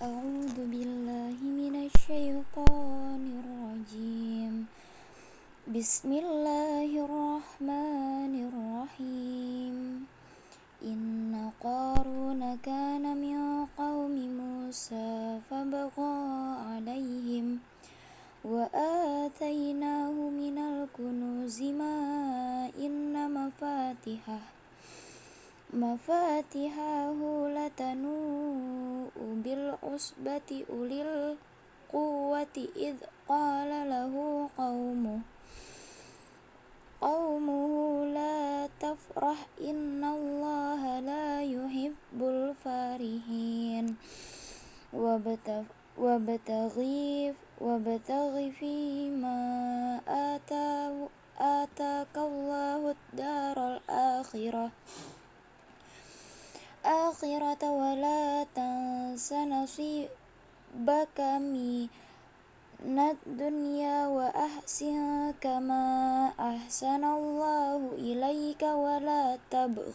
أعوذ بالله من الشيطان الرجيم. بسم الله الرحمن الرحيم. إن قارون كان من قوم موسى فبغى عليهم وآتيناه من الكنوز ما إن مفاتحه مفاتحه لتنوء بالعصبة أولي القوة إذ قال له قومه قومه لا تفرح إن الله لا يحب الفارحين وابتغي وابتغ فيما آتاك الله الدار الآخرة. الآخرة ولا تنس نصيبك من الدنيا وأحسن كما أحسن الله إليك ولا تبغ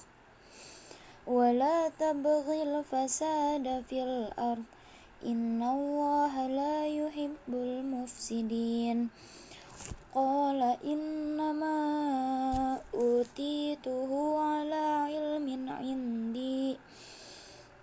ولا تبغ الفساد في الأرض إن الله لا يحب المفسدين قال إنما أوتيته على علم عندي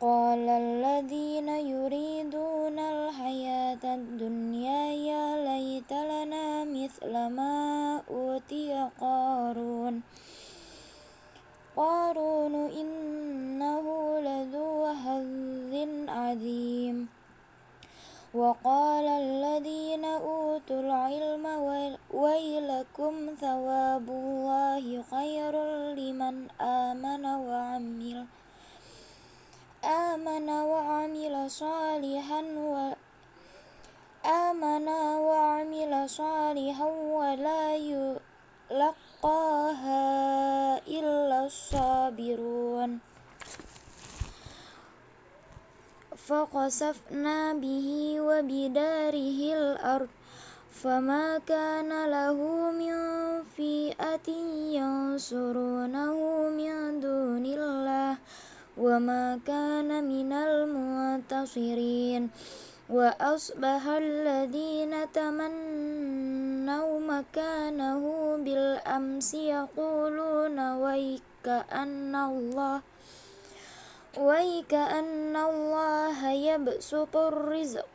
قال الذين يريدون الحياة الدنيا يا ليت لنا مثل ما أوتي قارون قارون آمن وعمل صالحا و آمن وعمل صالحا ولا يلقاها إلا الصابرون. فخسفنا به وبداره الأرض فما كان له من فئة ينصرونه من دون الله. وما كان من المنتصرين وأصبح الذين تمنوا مكانه بالأمس يقولون ويك أن الله ويكأن الله يبسط الرزق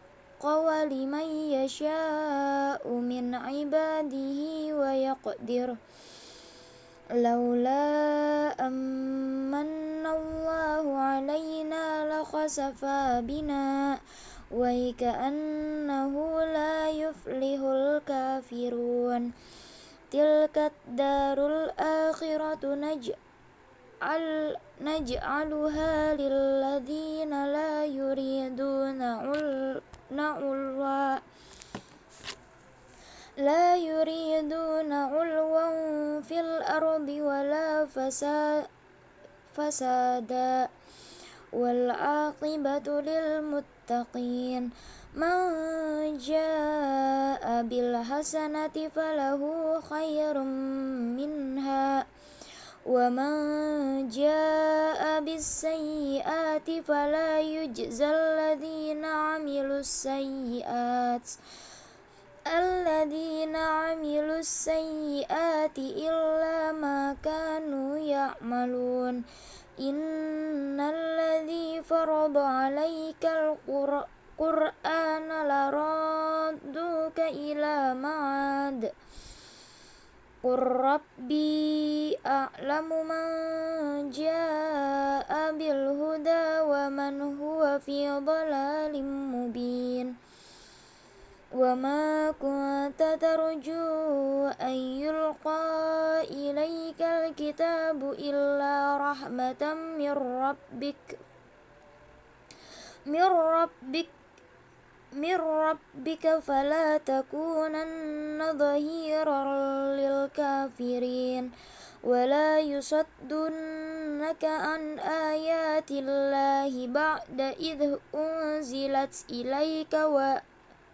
ولمن يشاء من عباده ويقدر لولا أمن الله علينا لخسف بنا ويكأنه لا يفلح الكافرون. تلك الدار الآخرة نجأ نجعلها للذين لا يريدون علوا لا يريدون علوا في الأرض ولا فسادا. والعاقبة للمتقين. من جاء بالحسنة فله خير منها. ومن جاء بالسيئات فلا يجزى الذين عملوا السيئات. الذين عملوا السيئات إلا ما كانوا يعملون. إن الذي فرض عليك القرآن لرادوك إلى معاد. قل ربي أعلم من جاء بالهدى ومن هو في ضلال مبين. وما كنت ترجو أن يلقى إليك الكتاب إلا رحمة من ربك من ربك من ربك فلا تكونن ظهيرا للكافرين ولا يصدنك عن آيات الله بعد إذ أنزلت إليك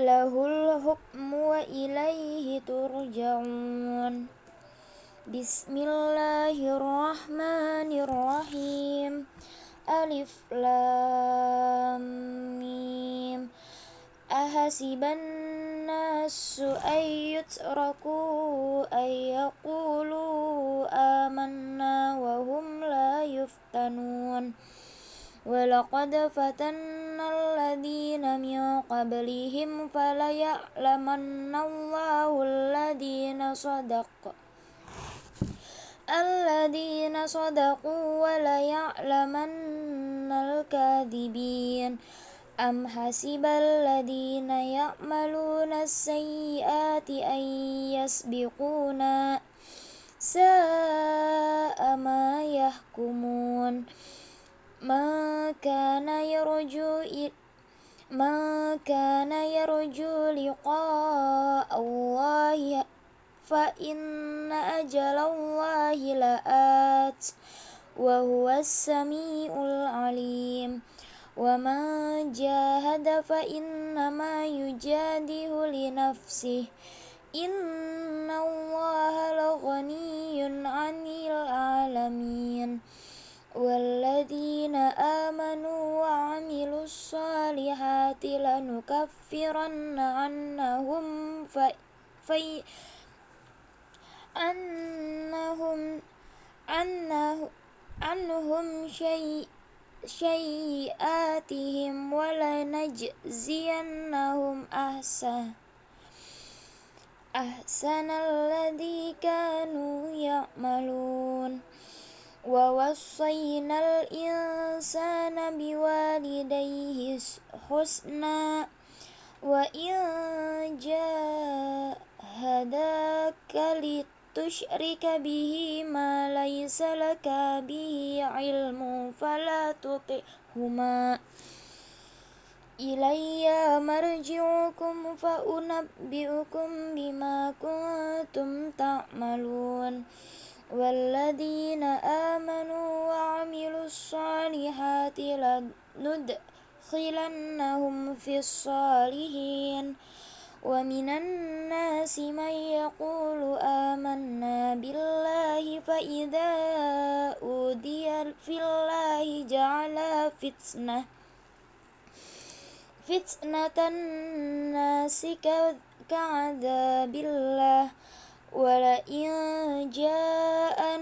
له الحكم وإليه ترجعون بسم الله الرحمن الرحيم ألف لام ميم أحسب الناس أن يتركوا أن يقولوا آمنا وهم لا يفتنون ولقد فتنا الذين من قبلهم فليعلمن الله الذين صدقوا الذين صدقوا وليعلمن الكاذبين. أم حسب الذين يعملون السيئات أن يسبقونا ساء ما يحكمون. ما كان يرجو ما كان يرجو لقاء الله فإن أجل الله لآت وهو السميع العليم. ومن جاهد فإنما يجاده لنفسه. إن لنكفرن عنهم في, في أنهم أنه عنهم شيء شيئاتهم ولنجزينهم أحسن أحسن الذي كانوا يعملون. ووصينا الإنسان بوالديه حسنا وإن جاهداك لت تشرك به ما ليس لك به علم فلا تطعهما إلي مرجعكم فأنبئكم بما كنتم تعملون والذين آمنوا وعملوا الصالحات لندخلنهم في الصالحين. ومن الناس من يقول آمنا بالله فإذا أوذي في الله جعل فتنة فتنة الناس كعذاب الله. ولئن جاء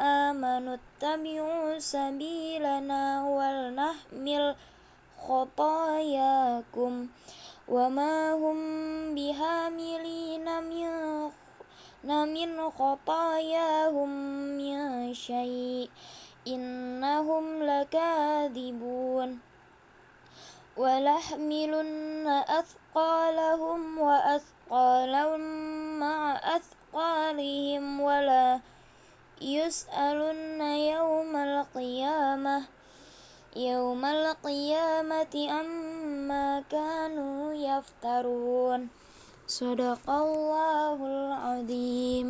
آمنوا اتبعوا سبيلنا ولنحمل خطاياكم وما هم بحاملين من خطاياهم من شيء إنهم لكاذبون. ولحملن أثقالهم وأثقالا مع أثقالهم ولا يسألن يوم القيامة يوم القيامة عما كانوا يفترون. صدق الله العظيم.